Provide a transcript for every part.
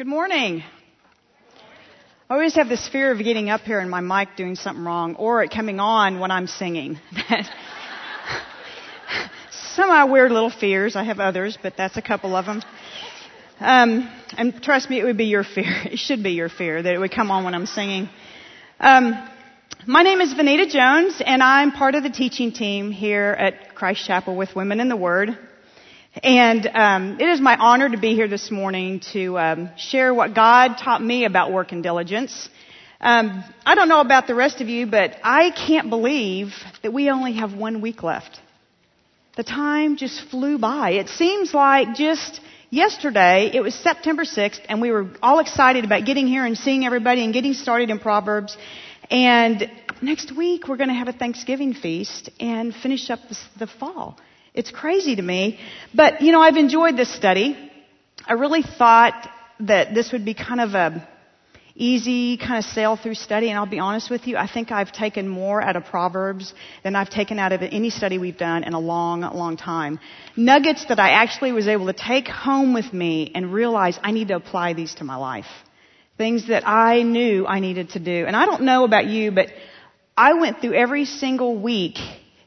Good morning. I always have this fear of getting up here and my mic doing something wrong or it coming on when I'm singing. Some of my weird little fears. I have others, but that's a couple of them. Um, and trust me, it would be your fear. It should be your fear that it would come on when I'm singing. Um, my name is Vanita Jones, and I'm part of the teaching team here at Christ Chapel with Women in the Word. And um, it is my honor to be here this morning to um, share what God taught me about work and diligence. Um, I don't know about the rest of you, but I can't believe that we only have one week left. The time just flew by. It seems like just yesterday, it was September 6th, and we were all excited about getting here and seeing everybody and getting started in Proverbs. And next week, we're going to have a Thanksgiving feast and finish up the fall. It's crazy to me. But, you know, I've enjoyed this study. I really thought that this would be kind of a easy kind of sail through study and I'll be honest with you, I think I've taken more out of Proverbs than I've taken out of any study we've done in a long, long time. Nuggets that I actually was able to take home with me and realize I need to apply these to my life. Things that I knew I needed to do. And I don't know about you, but I went through every single week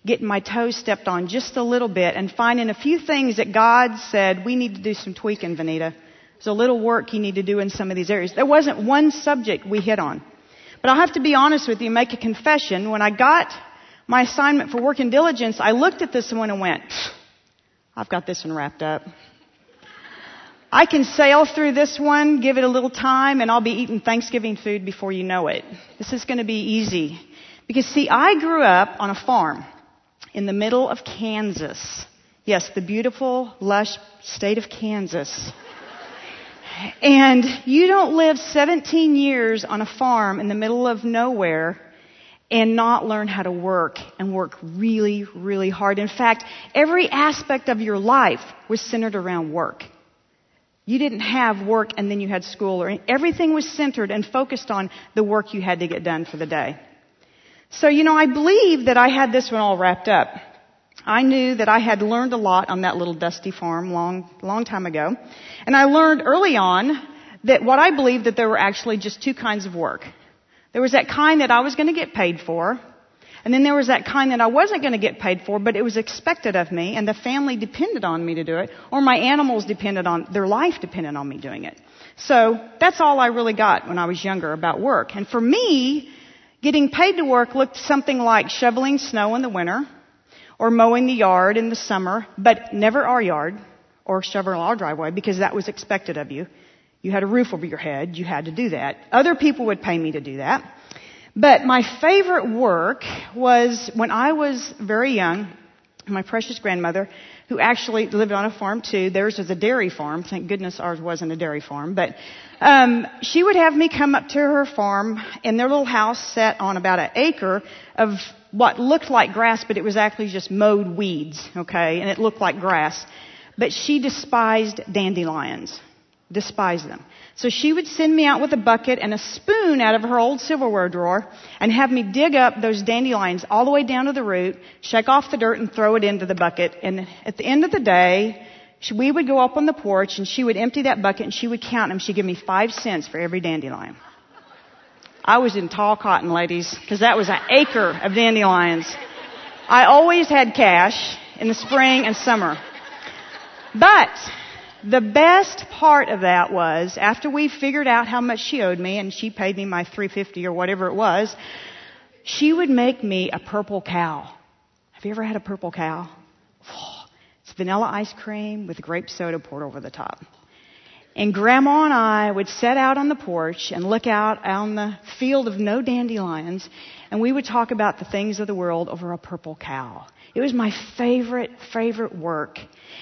getting my toes stepped on just a little bit and finding a few things that God said, we need to do some tweaking, Vanita. There's a little work you need to do in some of these areas. There wasn't one subject we hit on. But I'll have to be honest with you, make a confession. When I got my assignment for work and diligence, I looked at this one and went, I've got this one wrapped up. I can sail through this one, give it a little time, and I'll be eating Thanksgiving food before you know it. This is going to be easy. Because see, I grew up on a farm in the middle of Kansas. Yes, the beautiful, lush state of Kansas. And you don't live 17 years on a farm in the middle of nowhere and not learn how to work and work really, really hard. In fact, every aspect of your life was centered around work. You didn't have work and then you had school or everything was centered and focused on the work you had to get done for the day. So, you know, I believe that I had this one all wrapped up. I knew that I had learned a lot on that little dusty farm long, long time ago. And I learned early on that what I believed that there were actually just two kinds of work. There was that kind that I was going to get paid for, and then there was that kind that I wasn't going to get paid for, but it was expected of me, and the family depended on me to do it, or my animals depended on, their life depended on me doing it. So that's all I really got when I was younger about work. And for me, Getting paid to work looked something like shoveling snow in the winter or mowing the yard in the summer, but never our yard or shoveling our driveway because that was expected of you. You had a roof over your head. You had to do that. Other people would pay me to do that. But my favorite work was when I was very young, my precious grandmother, who actually lived on a farm too. Theirs was a dairy farm. Thank goodness ours wasn't a dairy farm. But um, she would have me come up to her farm in their little house set on about an acre of what looked like grass, but it was actually just mowed weeds. Okay, and it looked like grass. But she despised dandelions Despised them. So she would send me out with a bucket and a spoon out of her old silverware drawer and have me dig up those dandelions all the way down to the root, shake off the dirt and throw it into the bucket. And at the end of the day, we would go up on the porch and she would empty that bucket and she would count them. She'd give me five cents for every dandelion. I was in tall cotton, ladies, because that was an acre of dandelions. I always had cash in the spring and summer. But the best part of that was after we figured out how much she owed me and she paid me my 350 or whatever it was, she would make me a purple cow. Have you ever had a purple cow? Vanilla ice cream with grape soda poured over the top. And grandma and I would set out on the porch and look out on the field of no dandelions and we would talk about the things of the world over a purple cow. It was my favorite, favorite work.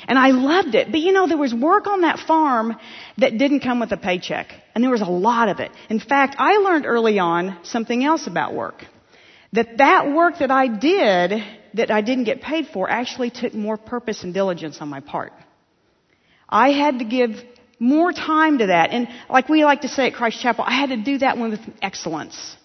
And I loved it. But you know, there was work on that farm that didn't come with a paycheck. And there was a lot of it. In fact, I learned early on something else about work. That that work that I did, that I didn't get paid for, actually took more purpose and diligence on my part. I had to give more time to that. And like we like to say at Christ Chapel, I had to do that one with excellence.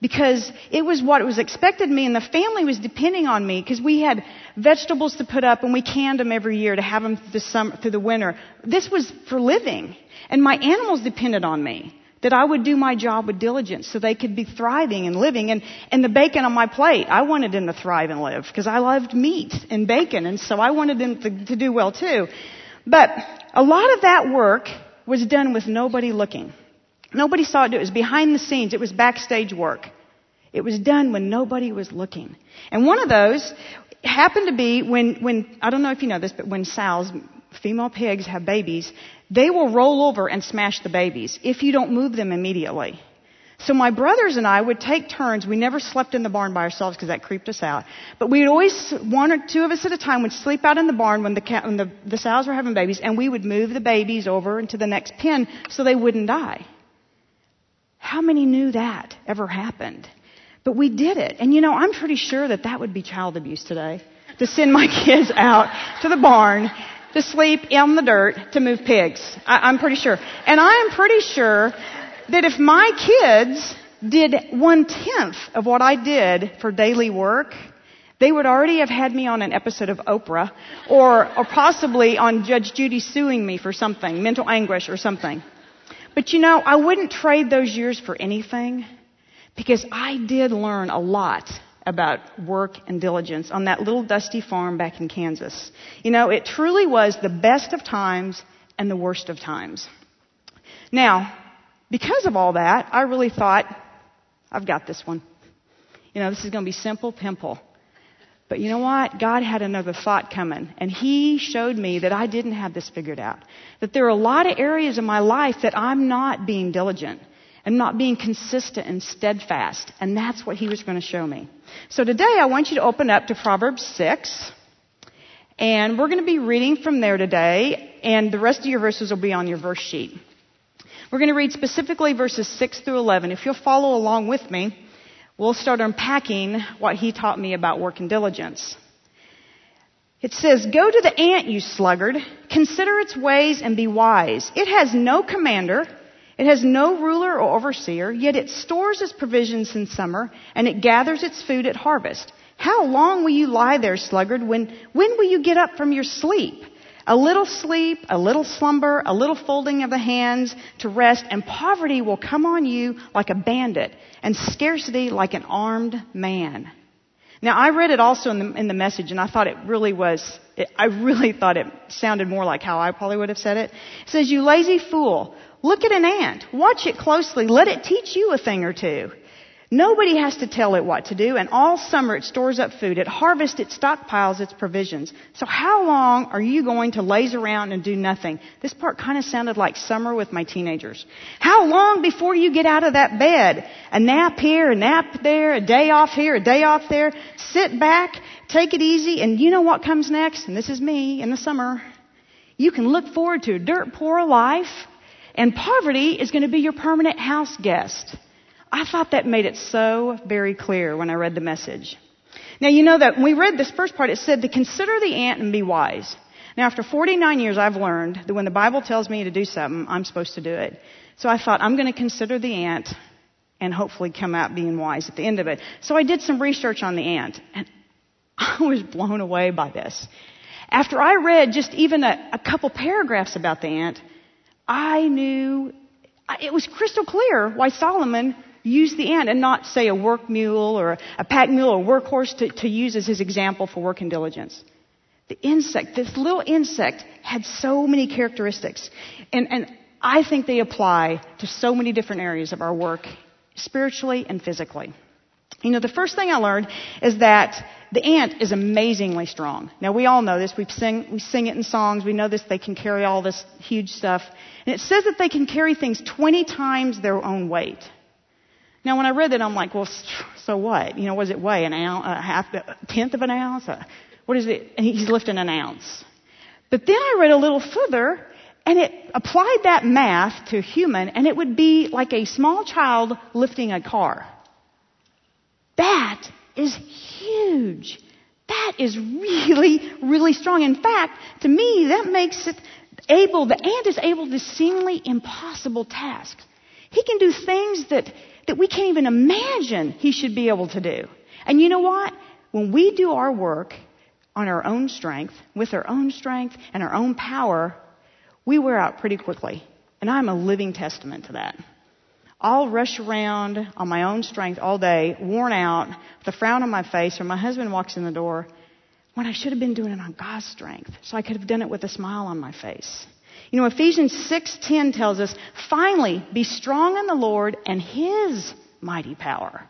because it was what was expected of me and the family was depending on me because we had vegetables to put up and we canned them every year to have them through the, summer, through the winter. This was for living. And my animals depended on me. That I would do my job with diligence so they could be thriving and living. And, and the bacon on my plate, I wanted them to thrive and live because I loved meat and bacon and so I wanted them to, to do well too. But a lot of that work was done with nobody looking. Nobody saw it it. Was behind the scenes. It was backstage work. It was done when nobody was looking. And one of those happened to be when, when, I don't know if you know this, but when sows, female pigs have babies, they will roll over and smash the babies if you don't move them immediately. So my brothers and I would take turns. We never slept in the barn by ourselves because that creeped us out. But we'd always, one or two of us at a time would sleep out in the barn when the, cat when the, the sows were having babies and we would move the babies over into the next pen so they wouldn't die. How many knew that ever happened? But we did it. And you know, I'm pretty sure that that would be child abuse today. To send my kids out to the barn to sleep in the dirt to move pigs. I, am pretty sure. And I am pretty sure that if my kids did one tenth of what I did for daily work, they would already have had me on an episode of Oprah or, or possibly on Judge Judy suing me for something, mental anguish or something. But you know, I wouldn't trade those years for anything because I did learn a lot about work and diligence on that little dusty farm back in Kansas. You know, it truly was the best of times and the worst of times. Now, because of all that, I really thought, I've got this one. You know, this is going to be simple, pimple. But you know what? God had another thought coming, and He showed me that I didn't have this figured out. That there are a lot of areas in my life that I'm not being diligent and not being consistent and steadfast, and that's what He was going to show me. So today I want you to open up to Proverbs 6, and we're going to be reading from there today, and the rest of your verses will be on your verse sheet. We're going to read specifically verses 6 through 11. If you'll follow along with me, we'll start unpacking what he taught me about work and diligence. It says, Go to the ant, you sluggard. Consider its ways and be wise. It has no commander. It has no ruler or overseer, yet it stores its provisions in summer, and it gathers its food at harvest. How long will you lie there, sluggard? When, when will you get up from your sleep? A little sleep, a little slumber, a little folding of the hands to rest, and poverty will come on you like a bandit, and scarcity like an armed man. Now, I read it also in the, in the message, and I thought it really was, it, I really thought it sounded more like how I probably would have said it. It says, You lazy fool, look at an ant, watch it closely, let it teach you a thing or two. Nobody has to tell it what to do, and all summer it stores up food. At harvest it stockpiles its provisions. So how long are you going to laze around and do nothing? This part kind of sounded like summer with my teenagers. How long before you get out of that bed? A nap here, a nap there, a day off here, a day off there. Sit back, take it easy, and you know what comes next? And this is me in the summer. You can look forward to a dirt poor life, and poverty is going to be your permanent house guest. I thought that made it so very clear when I read the message. Now you know that when we read this first part, it said to consider the ant and be wise. Now after 49 years, I've learned that when the Bible tells me to do something, I'm supposed to do it. So I thought, I'm going to consider the ant and hopefully come out being wise at the end of it. So I did some research on the ant and I was blown away by this. After I read just even a, a couple paragraphs about the ant, I knew it was crystal clear why Solomon used the ant and not say a work mule or a pack mule or workhorse to, to use as his example for work and diligence. The insect, this little insect had so many characteristics. And, and I think they apply to so many different areas of our work, spiritually and physically. You know, the first thing I learned is that the ant is amazingly strong. Now we all know this. We sing, we sing it in songs. We know this. They can carry all this huge stuff. And it says that they can carry things 20 times their own weight. Now, when I read that, I'm like, well, so what? You know, what does it weigh? An ounce, a half, a tenth of an ounce? Uh, what is it? And he's lifting an ounce. But then I read a little further, and it applied that math to human, and it would be like a small child lifting a car. That is huge. That is really, really strong. In fact, to me, that makes it able, the ant is able to seemingly impossible tasks. He can do things that, that we can't even imagine he should be able to do. And you know what? When we do our work on our own strength, with our own strength and our own power, we wear out pretty quickly. And I'm a living testament to that. I'll rush around on my own strength all day, worn out, with a frown on my face, or my husband walks in the door when I should have been doing it on God's strength. So I could have done it with a smile on my face. You know, Ephesians 6:10 tells us, "Finally, be strong in the Lord and his mighty power."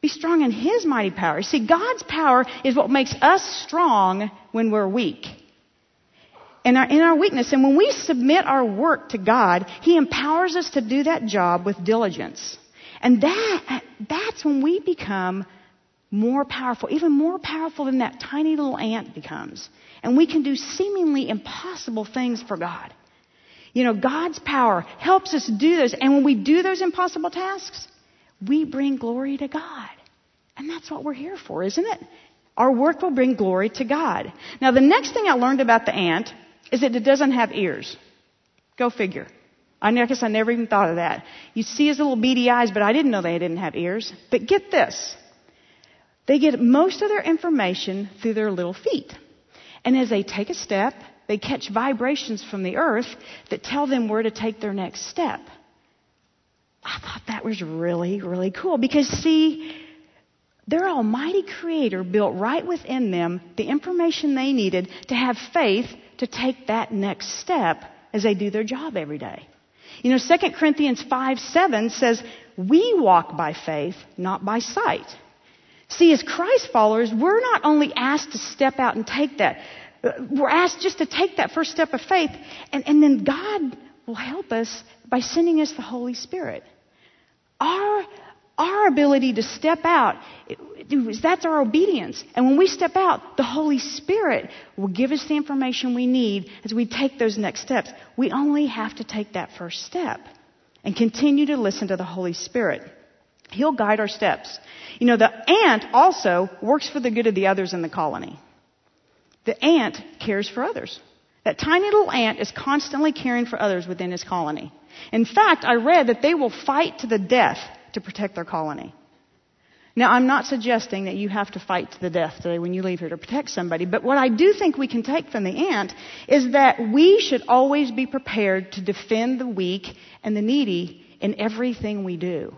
Be strong in his mighty power. See, God's power is what makes us strong when we're weak our, in our weakness. And when we submit our work to God, He empowers us to do that job with diligence. And that, that's when we become more powerful, even more powerful than that tiny little ant becomes. And we can do seemingly impossible things for God. You know, God's power helps us do those. And when we do those impossible tasks, we bring glory to God. And that's what we're here for, isn't it? Our work will bring glory to God. Now, the next thing I learned about the ant is that it doesn't have ears. Go figure. I guess I never even thought of that. You see his little beady eyes, but I didn't know they didn't have ears. But get this. They get most of their information through their little feet. And as they take a step, they catch vibrations from the earth that tell them where to take their next step. I thought that was really, really cool because see, their almighty creator built right within them the information they needed to have faith to take that next step as they do their job every day. You know, 2 Corinthians 5 7 says, We walk by faith, not by sight. See, as Christ followers, we're not only asked to step out and take that, uh, we're asked just to take that first step of faith, and, and then God will help us by sending us the Holy Spirit. Our our ability to step out, that's our obedience. And when we step out, the Holy Spirit will give us the information we need as we take those next steps. We only have to take that first step and continue to listen to the Holy Spirit. He'll guide our steps. You know, the ant also works for the good of the others in the colony. The ant cares for others. That tiny little ant is constantly caring for others within his colony. In fact, I read that they will fight to the death to protect their colony. Now, I'm not suggesting that you have to fight to the death today when you leave here to protect somebody, but what I do think we can take from the ant is that we should always be prepared to defend the weak and the needy in everything we do.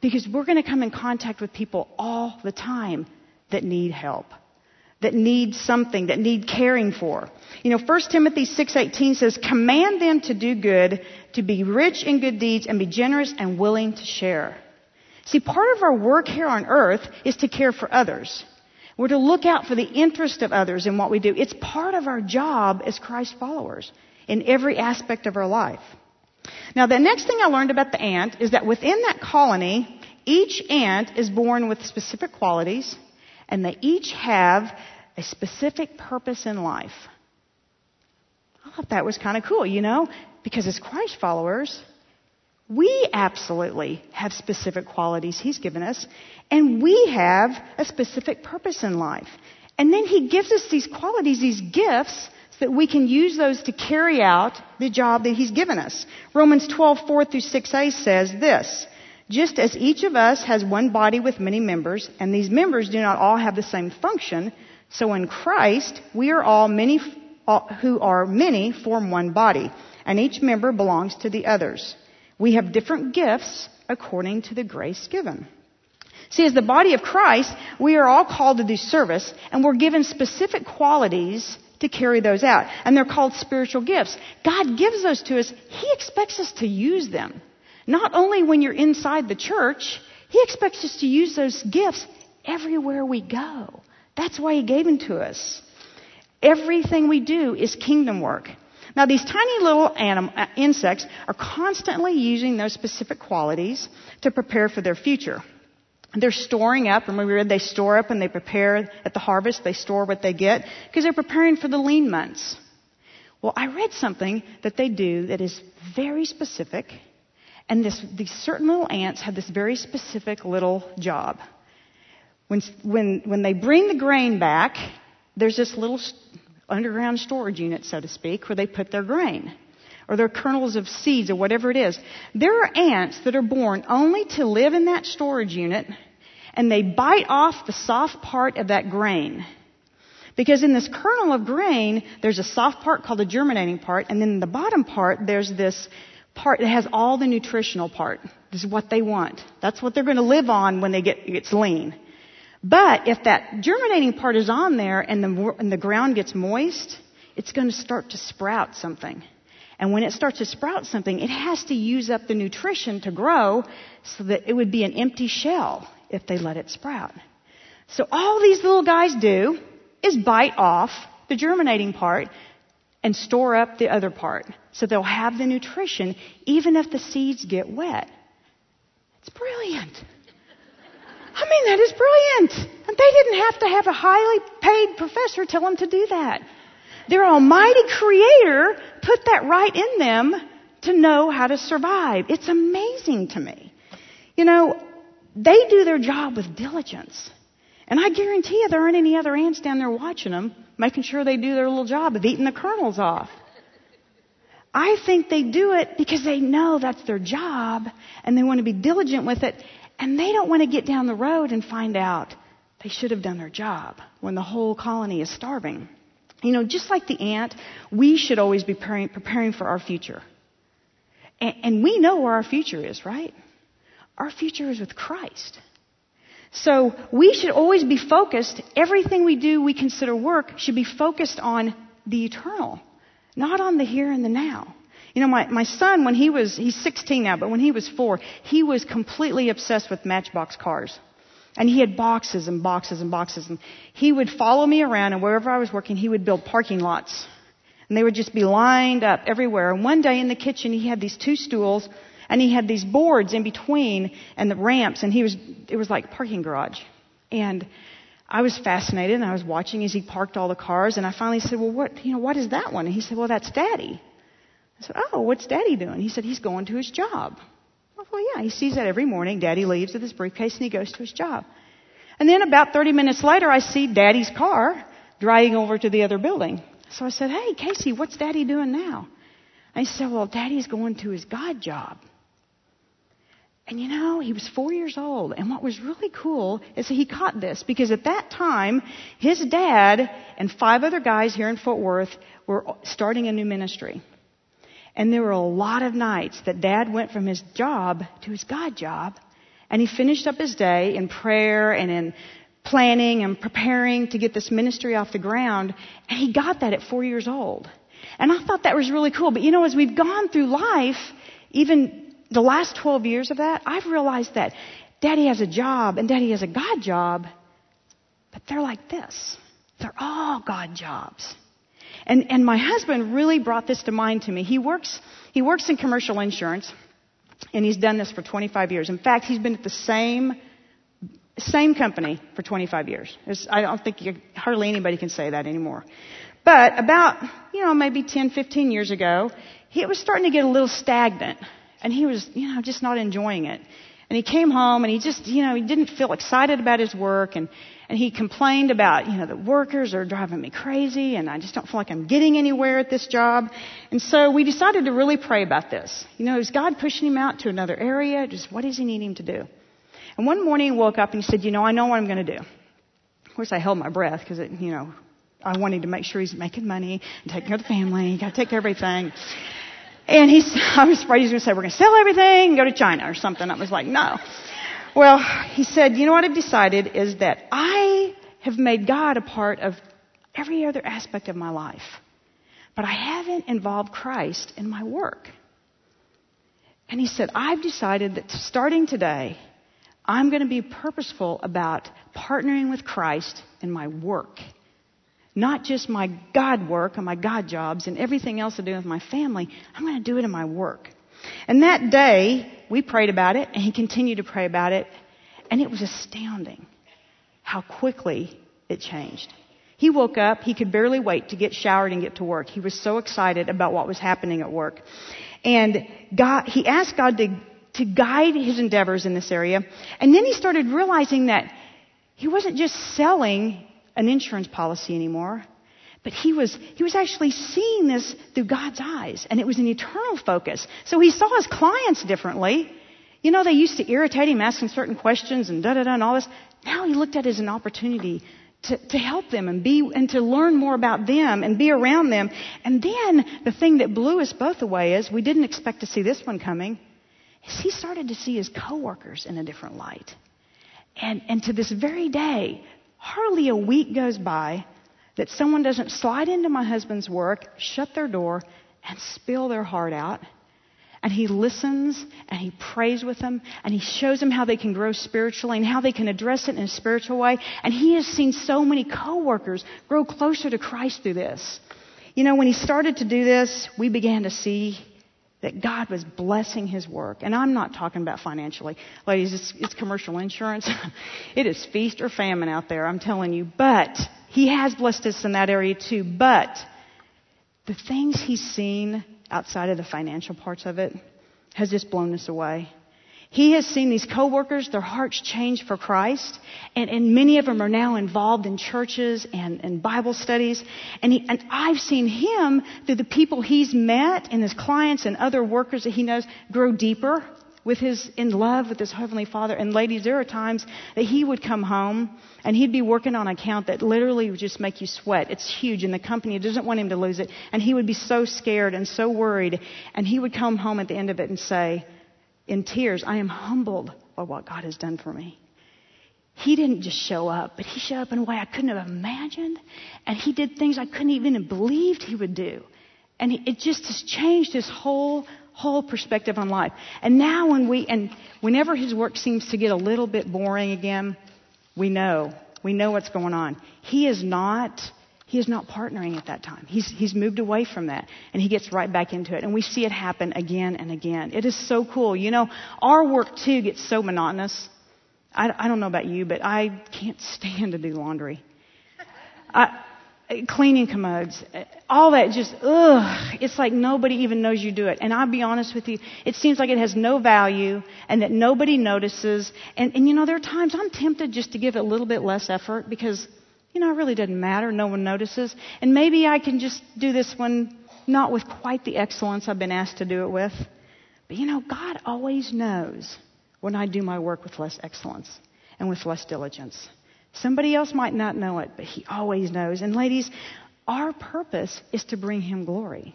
Because we're going to come in contact with people all the time that need help, that need something, that need caring for. You know, 1 Timothy 6:18 says, "Command them to do good, to be rich in good deeds and be generous and willing to share." See, part of our work here on earth is to care for others. We're to look out for the interest of others in what we do. It's part of our job as Christ followers in every aspect of our life. Now, the next thing I learned about the ant is that within that colony, each ant is born with specific qualities, and they each have a specific purpose in life. I thought that was kind of cool, you know, because as Christ followers, we absolutely have specific qualities He's given us, and we have a specific purpose in life. And then He gives us these qualities, these gifts, so that we can use those to carry out the job that He's given us. Romans 12, 4 through 6a says this. Just as each of us has one body with many members, and these members do not all have the same function, so in Christ, we are all many, who are many form one body, and each member belongs to the others. We have different gifts according to the grace given. See, as the body of Christ, we are all called to do service, and we're given specific qualities to carry those out. And they're called spiritual gifts. God gives those to us. He expects us to use them. Not only when you're inside the church, He expects us to use those gifts everywhere we go. That's why He gave them to us. Everything we do is kingdom work. Now, these tiny little anim- uh, insects are constantly using those specific qualities to prepare for their future. They're storing up, remember we read they store up and they prepare at the harvest, they store what they get, because they're preparing for the lean months. Well, I read something that they do that is very specific, and this, these certain little ants have this very specific little job. When, when, when they bring the grain back, there's this little underground storage unit, so to speak, where they put their grain. or they're kernels of seeds or whatever it is. There are ants that are born only to live in that storage unit and they bite off the soft part of that grain. Because in this kernel of grain, there's a soft part called the germinating part, and then in the bottom part, there's this part that has all the nutritional part. This is what they want. That's what they're going to live on when they get gets lean. But if that germinating part is on there and the, and the ground gets moist, it's going to start to sprout something. And when it starts to sprout something, it has to use up the nutrition to grow so that it would be an empty shell if they let it sprout. So all these little guys do is bite off the germinating part and store up the other part. So they'll have the nutrition even if the seeds get wet. It's brilliant. I mean, that is brilliant. And they didn't have to have a highly paid professor tell them to do that. Their almighty creator put that right in them to know how to survive. It's amazing to me. You know, they do their job with diligence. And I guarantee you there aren't any other ants down there watching them, making sure they do their little job of eating the kernels off. I think they do it because they know that's their job and they want to be diligent with it and they don't want to get down the road and find out they should have done their job when the whole colony is starving. You know, just like the ant, we should always be preparing, preparing for our future. And, and we know where our future is, right? Our future is with Christ. So we should always be focused, everything we do we consider work should be focused on the eternal, not on the here and the now. You know, my, my son, when he was, he's 16 now, but when he was four, he was completely obsessed with matchbox cars. And he had boxes and boxes and boxes. And he would follow me around, and wherever I was working, he would build parking lots. And they would just be lined up everywhere. And one day in the kitchen, he had these two stools and he had these boards in between and the ramps, and he was, it was like parking garage. And I was fascinated, and I was watching as he parked all the cars, and I finally said, well, what, you know, what is that one? And he said, well, that's Daddy. I said, oh, what's Daddy doing? He said, he's going to his job. Well, yeah, he sees that every morning. Daddy leaves with his briefcase and he goes to his job. And then about 30 minutes later, I see Daddy's car driving over to the other building. So I said, hey, Casey, what's Daddy doing now? He said, well, Daddy's going to his God job. And you know, he was four years old. And what was really cool is he caught this because at that time, his dad and five other guys here in Fort Worth were starting a new ministry. And there were a lot of nights that dad went from his job to his God job. And he finished up his day in prayer and in planning and preparing to get this ministry off the ground. And he got that at four years old. And I thought that was really cool. But you know, as we've gone through life, even the last 12 years of that, I've realized that daddy has a job and daddy has a God job, but they're like this. They're all God jobs. And, and my husband really brought this to mind to me. He works, he works in commercial insurance and he's done this for 25 years. In fact, he's been at the same, same company for 25 years. It's, I don't think you, hardly anybody can say that anymore. But about, you know, maybe 10, 15 years ago, he was starting to get a little stagnant and he was, you know, just not enjoying it. And he came home and he just, you know, he didn't feel excited about his work and, and he complained about, you know, the workers are driving me crazy and I just don't feel like I'm getting anywhere at this job. And so we decided to really pray about this. You know, is God pushing him out to another area? Just what does he need him to do? And one morning he woke up and he said, you know, I know what I'm going to do. Of course I held my breath because it, you know, I wanted to make sure he's making money and taking care of the family. You got to take care of everything. And he's, I was afraid he was going to say, we're going to sell everything and go to China or something. I was like, no. Well, he said, you know what I've decided is that I have made God a part of every other aspect of my life. But I haven't involved Christ in my work. And he said, I've decided that starting today, I'm going to be purposeful about partnering with Christ in my work not just my God work and my God jobs and everything else to do with my family. I'm going to do it in my work. And that day, we prayed about it, and he continued to pray about it, and it was astounding how quickly it changed. He woke up, he could barely wait to get showered and get to work. He was so excited about what was happening at work. And God, he asked God to, to guide his endeavors in this area, and then he started realizing that he wasn't just selling an insurance policy anymore. But he was, he was actually seeing this through God's eyes, and it was an eternal focus. So he saw his clients differently. You know, they used to irritate him asking certain questions and da da da and all this. Now he looked at it as an opportunity to, to help them and be and to learn more about them and be around them. And then the thing that blew us both away is we didn't expect to see this one coming. Is he started to see his coworkers in a different light. And and to this very day, hardly a week goes by that someone doesn't slide into my husband's work, shut their door, and spill their heart out and he listens and he prays with them and he shows them how they can grow spiritually and how they can address it in a spiritual way. And he has seen so many coworkers grow closer to Christ through this. You know, when he started to do this, we began to see that God was blessing his work. And I'm not talking about financially. Ladies, it's, it's commercial insurance. it is feast or famine out there, I'm telling you. But he has blessed us in that area too. But the things he's seen outside of the financial parts of it has just blown us away. He has seen these coworkers, their hearts change for Christ, and, and many of them are now involved in churches and, and Bible studies. And, he, and I've seen him, through the people he's met and his clients and other workers that he knows, grow deeper with his, in love with his Heavenly Father. And ladies, there are times that he would come home and he'd be working on an account that literally would just make you sweat. It's huge and the company doesn't want him to lose it. And he would be so scared and so worried. And he would come home at the end of it and say, in tears, I am humbled by what God has done for me. He didn't just show up, but he showed up in a way I couldn't have imagined. And he did things I couldn't even have believed he would do. And it just has changed his whole whole perspective on life. And now when we, and whenever his work seems to get a little bit boring again, we know, we know what's going on. He is not, he is not partnering at that time. He's, he's moved away from that and he gets right back into it. And we see it happen again and again. It is so cool. You know, our work too gets so monotonous. I, I don't know about you, but I can't stand to do laundry. I, cleaning commodes, all that just, ugh, it's like nobody even knows you do it. And I'll be honest with you, it seems like it has no value and that nobody notices. And, and you know, there are times I'm tempted just to give it a little bit less effort because, you know, it really doesn't matter. No one notices. And maybe I can just do this one not with quite the excellence I've been asked to do it with. But you know, God always knows when I do my work with less excellence and with less diligence. Somebody else might not know it, but He always knows. And ladies, our purpose is to bring Him glory.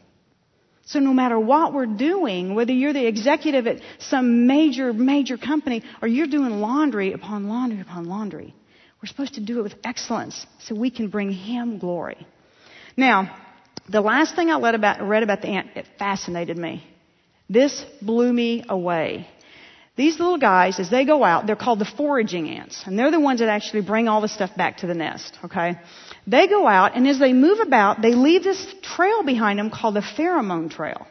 So no matter what we're doing, whether you're the executive at some major, major company or you're doing laundry upon laundry upon laundry, we're supposed to do it with excellence so we can bring Him glory. Now, the last thing I read about, read about the ant, it fascinated me. This blew me away. These little guys, as they go out, they're called the foraging ants, and they're the ones that actually bring all the stuff back to the nest, okay? They go out, and as they move about, they leave this trail behind them called the pheromone trail.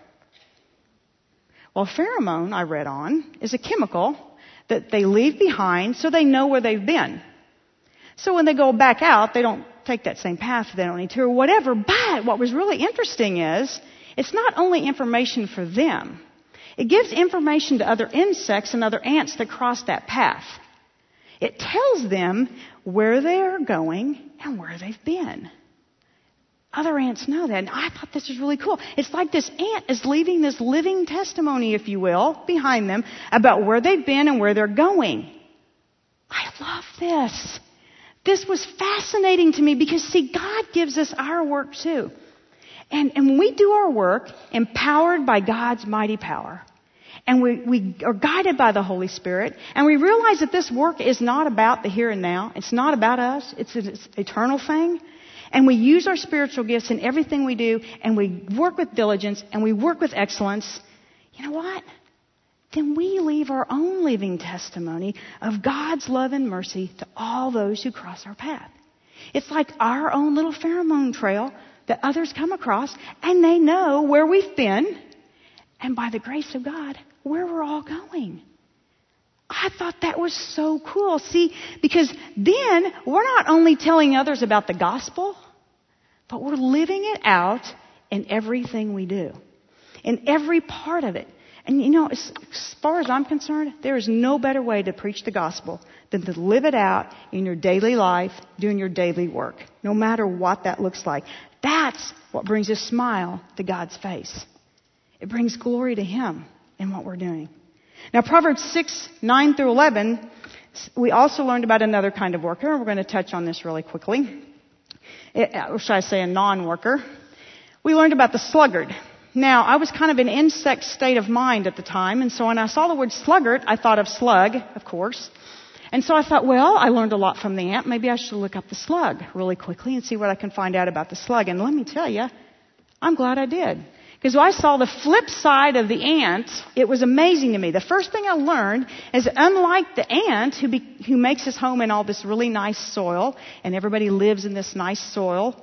Well, pheromone, I read on, is a chemical that they leave behind so they know where they've been. So when they go back out, they don't take that same path if they don't need to or whatever. But what was really interesting is, it's not only information for them, it gives information to other insects and other ants that cross that path. It tells them where they are going and where they've been. Other ants know that, and I thought this was really cool. It's like this ant is leaving this living testimony, if you will, behind them about where they've been and where they're going. I love this. This was fascinating to me because, see, God gives us our work too. And, and we do our work empowered by God's mighty power, and we, we are guided by the Holy Spirit, and we realize that this work is not about the here and now. It's not about us. It's an eternal thing. And we use our spiritual gifts in everything we do, and we work with diligence, and we work with excellence. You know what? Then we leave our own living testimony of God's love and mercy to all those who cross our path. It's like our own little pheromone trail that others come across and they know where we've been. And by the grace of God, where we're all going. I thought that was so cool. See, because then we're not only telling others about the gospel, but we're living it out in everything we do, in every part of it. And you know, as, far as I'm concerned, there is no better way to preach the gospel than to live it out in your daily life, doing your daily work, no matter what that looks like. That's what brings a smile to God's face. It brings glory to Him in what we're doing. Now, Proverbs 6, 9 through 11, we also learned about another kind of worker. and We're going to touch on this really quickly. It, or should I say a non-worker. We learned about the sluggard. Now, I was kind of in insect state of mind at the time, and so when I saw the word sluggard, I thought of slug, of course. And so I thought, well, I learned a lot from the ant. Maybe I should look up the slug really quickly and see what I can find out about the slug. And let me tell you, I'm glad I did. Because I saw the flip side of the ant, it was amazing to me. The first thing I learned is unlike the ant who, be, who makes his home in all this really nice soil, and everybody lives in this nice soil,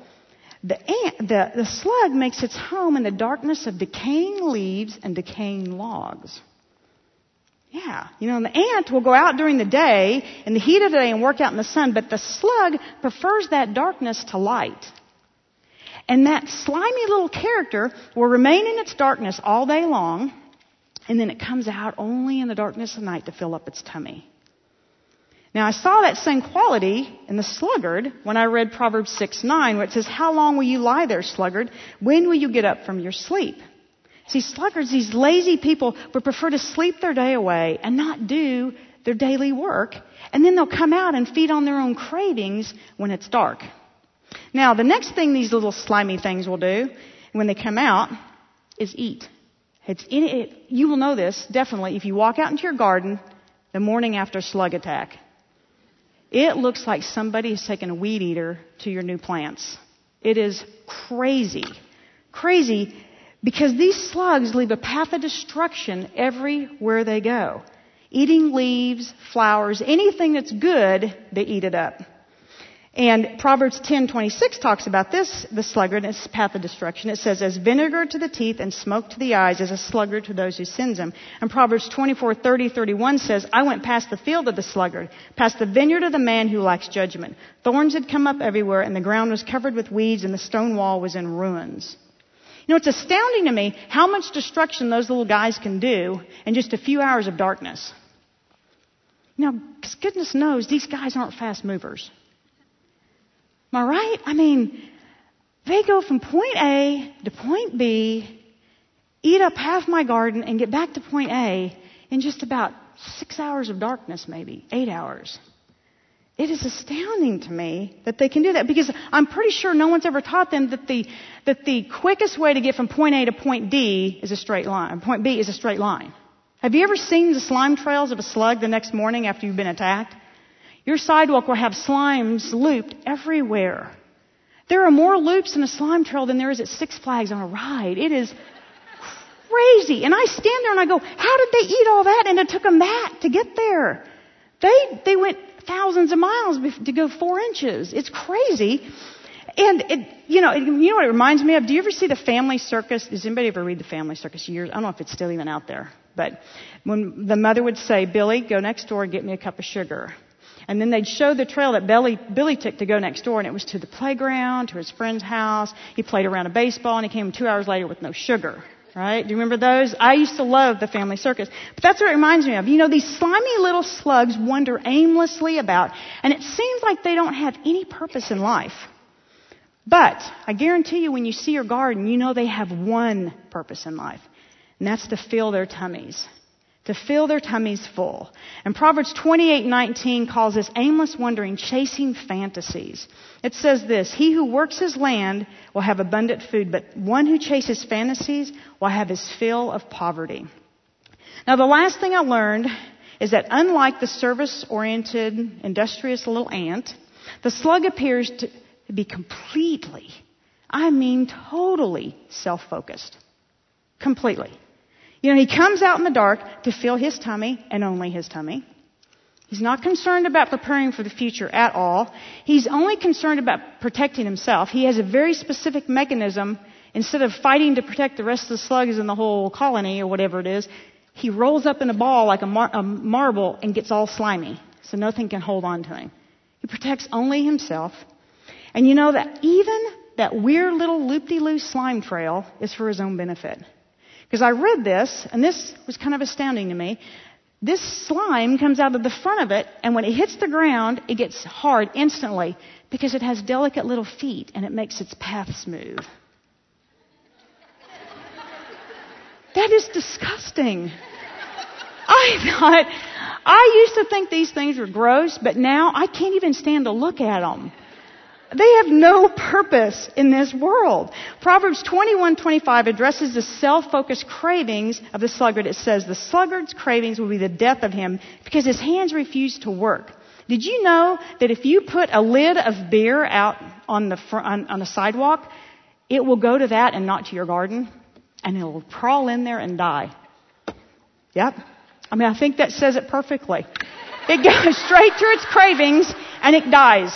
the, ant, the, the slug makes its home in the darkness of decaying leaves and decaying logs. Yeah, you know, the ant will go out during the day in the heat of the day and work out in the sun, but the slug prefers that darkness to light. And that slimy little character will remain in its darkness all day long, and then it comes out only in the darkness of night to fill up its tummy. Now I saw that same quality in the sluggard when I read Proverbs 6 9, where it says, How long will you lie there, sluggard? When will you get up from your sleep? See, sluggards, these lazy people, would prefer to sleep their day away and not do their daily work, and then they'll come out and feed on their own cravings when it's dark. Now, the next thing these little slimy things will do when they come out is eat. It's in, it, you will know this definitely if you walk out into your garden the morning after a slug attack. It looks like somebody has taken a weed eater to your new plants. It is crazy. Crazy because these slugs leave a path of destruction everywhere they go. Eating leaves, flowers, anything that's good, they eat it up. And Proverbs 10:26 talks about this, the sluggard, and its path of destruction. It says, "As vinegar to the teeth and smoke to the eyes, as a sluggard to those who sins him." And Proverbs 24:30, 31 says, "I went past the field of the sluggard, past the vineyard of the man who lacks judgment. Thorns had come up everywhere, and the ground was covered with weeds, and the stone wall was in ruins." You know, it's astounding to me how much destruction those little guys can do in just a few hours of darkness. Now, because goodness knows these guys aren't fast movers. Am I right? I mean, they go from point A to point B, eat up half my garden, and get back to point A in just about six hours of darkness, maybe, eight hours. It is astounding to me that they can do that because I'm pretty sure no one's ever taught them that the, that the quickest way to get from point A to point D is a straight line. Point B is a straight line. Have you ever seen the slime trails of a slug the next morning after you've been attacked? Your sidewalk will have slimes looped everywhere. There are more loops in a slime trail than there is at Six Flags on a ride. It is crazy. And I stand there and I go, how did they eat all that? And it took them that to get there. They, they went thousands of miles to go four inches. It's crazy. And it, you know, it, you know what it reminds me of? Do you ever see the Family Circus? Does anybody ever read the Family Circus years? I don't know if it's still even out there. But when the mother would say, Billy, go next door and get me a cup of sugar. And then they'd show the trail that Billy, Billy took to go next door, and it was to the playground, to his friend's house. He played around a baseball, and he came two hours later with no sugar. Right? Do you remember those? I used to love the family circus. But that's what it reminds me of. You know, these slimy little slugs wander aimlessly about, and it seems like they don't have any purpose in life. But I guarantee you when you see your garden, you know they have one purpose in life. And that's to fill their tummies to fill their tummies full. And Proverbs 28:19 calls this aimless wandering, chasing fantasies. It says this, he who works his land will have abundant food, but one who chases fantasies will have his fill of poverty. Now the last thing I learned is that unlike the service-oriented, industrious little ant, the slug appears to be completely, I mean totally self-focused. Completely. You know, he comes out in the dark to fill his tummy and only his tummy. He's not concerned about preparing for the future at all. He's only concerned about protecting himself. He has a very specific mechanism. Instead of fighting to protect the rest of the slugs in the whole colony or whatever it is, he rolls up in a ball like a, mar- a marble and gets all slimy. So nothing can hold on to him. He protects only himself. And you know that even that weird little loop-de-loop slime trail is for his own benefit. Because I read this, and this was kind of astounding to me. This slime comes out of the front of it, and when it hits the ground, it gets hard instantly because it has delicate little feet and it makes its path smooth. That is disgusting. I thought, I used to think these things were gross, but now I can't even stand to look at them. They have no purpose in this world. Proverbs 21:25 addresses the self-focused cravings of the sluggard. It says, "The sluggard's cravings will be the death of him because his hands refuse to work." Did you know that if you put a lid of beer out on the front, on, on sidewalk, it will go to that and not to your garden, and it will crawl in there and die? Yep. I mean, I think that says it perfectly. It goes straight to its cravings and it dies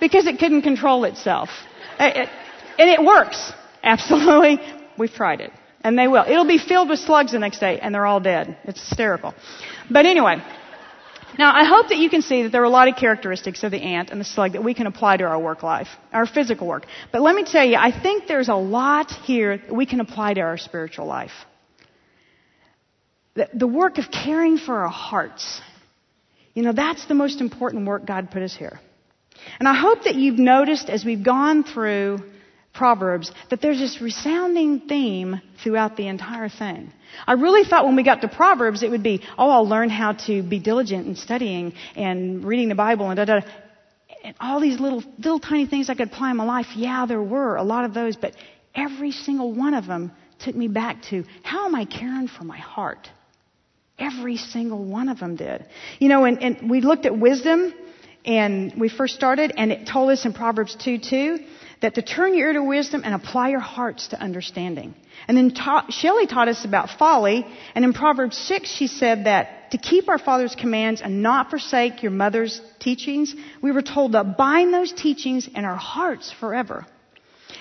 because it couldn't control itself. Uh, it, and it works. Absolutely. We've tried it. And they will. It'll be filled with slugs the next day and they're all dead. It's hysterical. But anyway. Now, I hope that you can see that there are a lot of characteristics of the ant and the slug that we can apply to our work life, our physical work. But let me tell you, I think there's a lot here that we can apply to our spiritual life. The, the work of caring for our hearts. You know, that's the most important work God put us here. And I hope that you've noticed as we've gone through Proverbs that there's this resounding theme throughout the entire thing. I really thought when we got to Proverbs it would be, oh, I'll learn how to be diligent in studying and reading the Bible and da da. And all these little, little tiny things I could apply in my life. Yeah, there were a lot of those, but every single one of them took me back to how am I caring for my heart? Every single one of them did. You know, and, and we looked at wisdom and we first started, and it told us in Proverbs 2 2 that to turn your ear to wisdom and apply your hearts to understanding. And then ta- Shelley taught us about folly, and in Proverbs 6 she said that to keep our father's commands and not forsake your mother's teachings, we were told to bind those teachings in our hearts forever.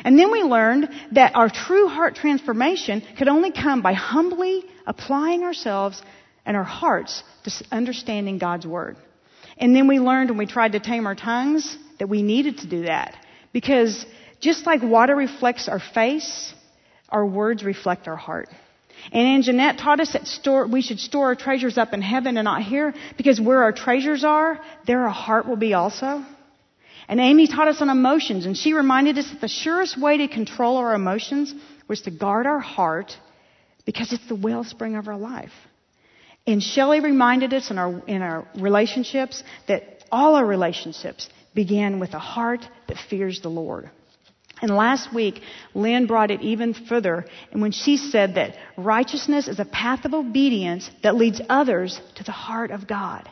And then we learned that our true heart transformation could only come by humbly applying ourselves and our hearts to understanding God's Word. And then we learned when we tried to tame our tongues that we needed to do that. Because just like water reflects our face, our words reflect our heart. And Aunt Jeanette taught us that store, we should store our treasures up in heaven and not here, because where our treasures are, there our heart will be also. And Amy taught us on emotions, and she reminded us that the surest way to control our emotions was to guard our heart, because it's the wellspring of our life. And Shelley reminded us in our, in our relationships that all our relationships begin with a heart that fears the Lord. And last week, Lynn brought it even further and when she said that righteousness is a path of obedience that leads others to the heart of God.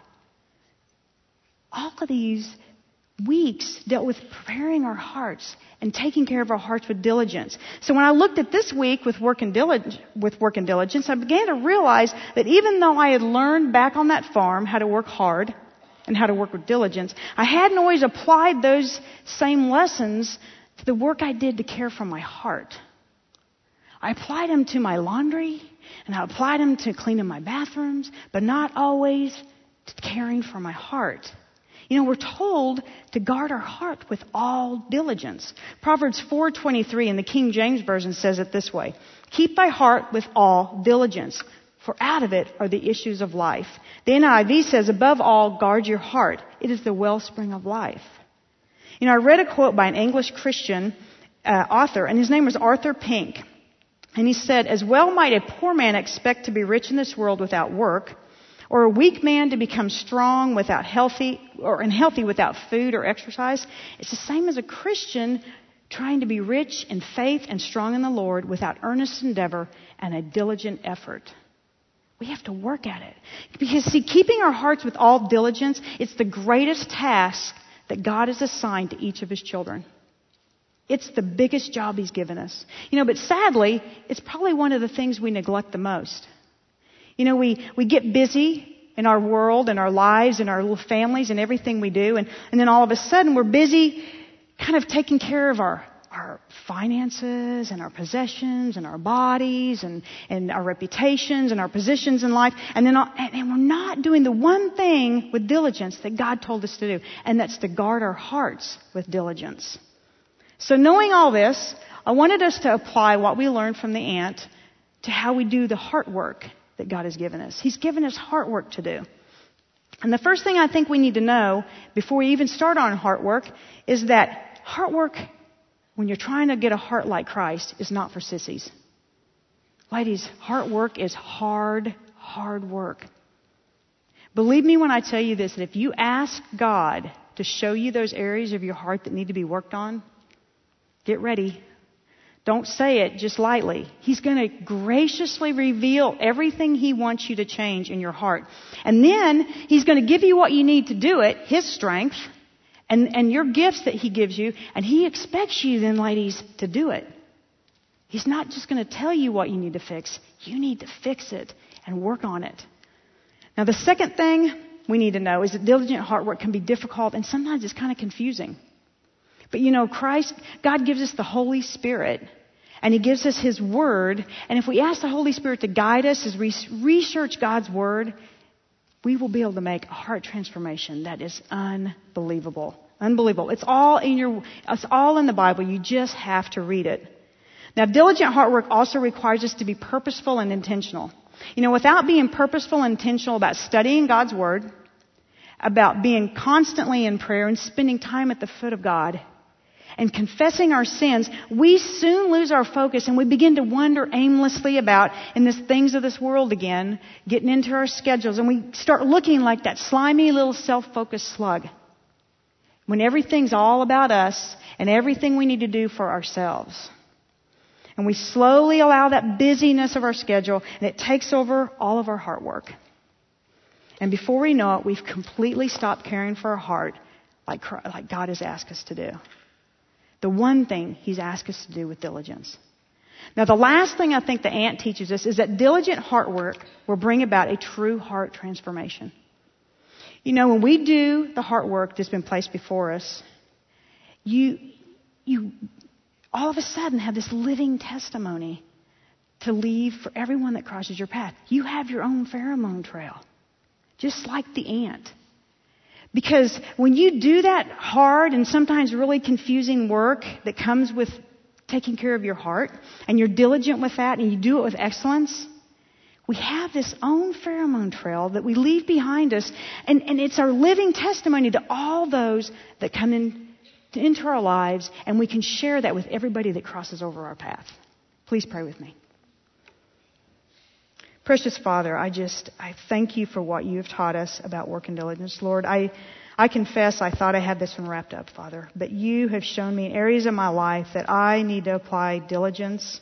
All of these weeks dealt with preparing our hearts and taking care of our hearts with diligence. So when I looked at this week with work and diligence, with work and diligence, I began to realize that even though I had learned back on that farm how to work hard and how to work with diligence, I hadn't always applied those same lessons to the work I did to care for my heart. I applied them to my laundry and I applied them to cleaning my bathrooms, but not always to caring for my heart. You know, we're told to guard our heart with all diligence. Proverbs 4:23 in the King James version says it this way: "Keep thy heart with all diligence, for out of it are the issues of life." The NIV says, "Above all, guard your heart; it is the wellspring of life." You know, I read a quote by an English Christian uh, author, and his name was Arthur Pink, and he said, "As well might a poor man expect to be rich in this world without work." Or a weak man to become strong without healthy or unhealthy without food or exercise. It's the same as a Christian trying to be rich in faith and strong in the Lord without earnest endeavor and a diligent effort. We have to work at it. Because see, keeping our hearts with all diligence, it's the greatest task that God has assigned to each of His children. It's the biggest job He's given us. You know, but sadly, it's probably one of the things we neglect the most. You know, we, we get busy in our world and our lives and our little families and everything we do, and, and then all of a sudden we're busy kind of taking care of our, our finances and our possessions and our bodies and, and our reputations and our positions in life, and then all, and, and we're not doing the one thing with diligence that God told us to do, and that's to guard our hearts with diligence. So knowing all this, I wanted us to apply what we learned from the ant to how we do the heart work that God has given us. He's given us heart work to do. And the first thing I think we need to know before we even start on heart work is that heart work, when you're trying to get a heart like Christ, is not for sissies. Ladies, heart work is hard, hard work. Believe me when I tell you this, that if you ask God to show you those areas of your heart that need to be worked on, get ready. Don't say it just lightly. He's going to graciously reveal everything He wants you to change in your heart. And then He's going to give you what you need to do it, His strength, and, and your gifts that He gives you, and He expects you then, ladies, to do it. He's not just going to tell you what you need to fix. You need to fix it and work on it. Now, the second thing we need to know is that diligent heart work can be difficult and sometimes it's kind of confusing. But you know, Christ, God gives us the Holy Spirit and He gives us His Word. And if we ask the Holy Spirit to guide us as we research God's Word, we will be able to make a heart transformation that is unbelievable. Unbelievable. It's all in your, it's all in the Bible. You just have to read it. Now, diligent heart work also requires us to be purposeful and intentional. You know, without being purposeful and intentional about studying God's Word, about being constantly in prayer and spending time at the foot of God, and confessing our sins, we soon lose our focus and we begin to wander aimlessly about in the things of this world again, getting into our schedules, and we start looking like that slimy little self-focused slug. When everything's all about us and everything we need to do for ourselves. And we slowly allow that busyness of our schedule and it takes over all of our heart work. And before we know it, we've completely stopped caring for our heart like, like God has asked us to do. The one thing He's asked us to do with diligence. Now, the last thing I think the ant teaches us is that diligent heart work will bring about a true heart transformation. You know, when we do the heart work that's been placed before us, you, you all of a sudden have this living testimony to leave for everyone that crosses your path. You have your own pheromone trail, just like the ant. Because when you do that hard and sometimes really confusing work that comes with taking care of your heart, and you're diligent with that and you do it with excellence, we have this own pheromone trail that we leave behind us, and, and it's our living testimony to all those that come in, into our lives, and we can share that with everybody that crosses over our path. Please pray with me. Precious Father, I just, I thank you for what you have taught us about work and diligence. Lord, I, I confess I thought I had this one wrapped up, Father, but you have shown me areas of my life that I need to apply diligence.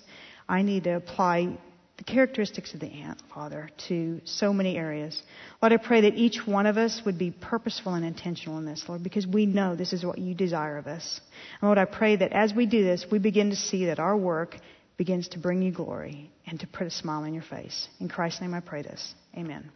I need to apply the characteristics of the ant, Father, to so many areas. Lord, I pray that each one of us would be purposeful and intentional in this, Lord, because we know this is what you desire of us. And Lord, I pray that as we do this, we begin to see that our work begins to bring you glory and to put a smile on your face. In Christ's name I pray this. Amen.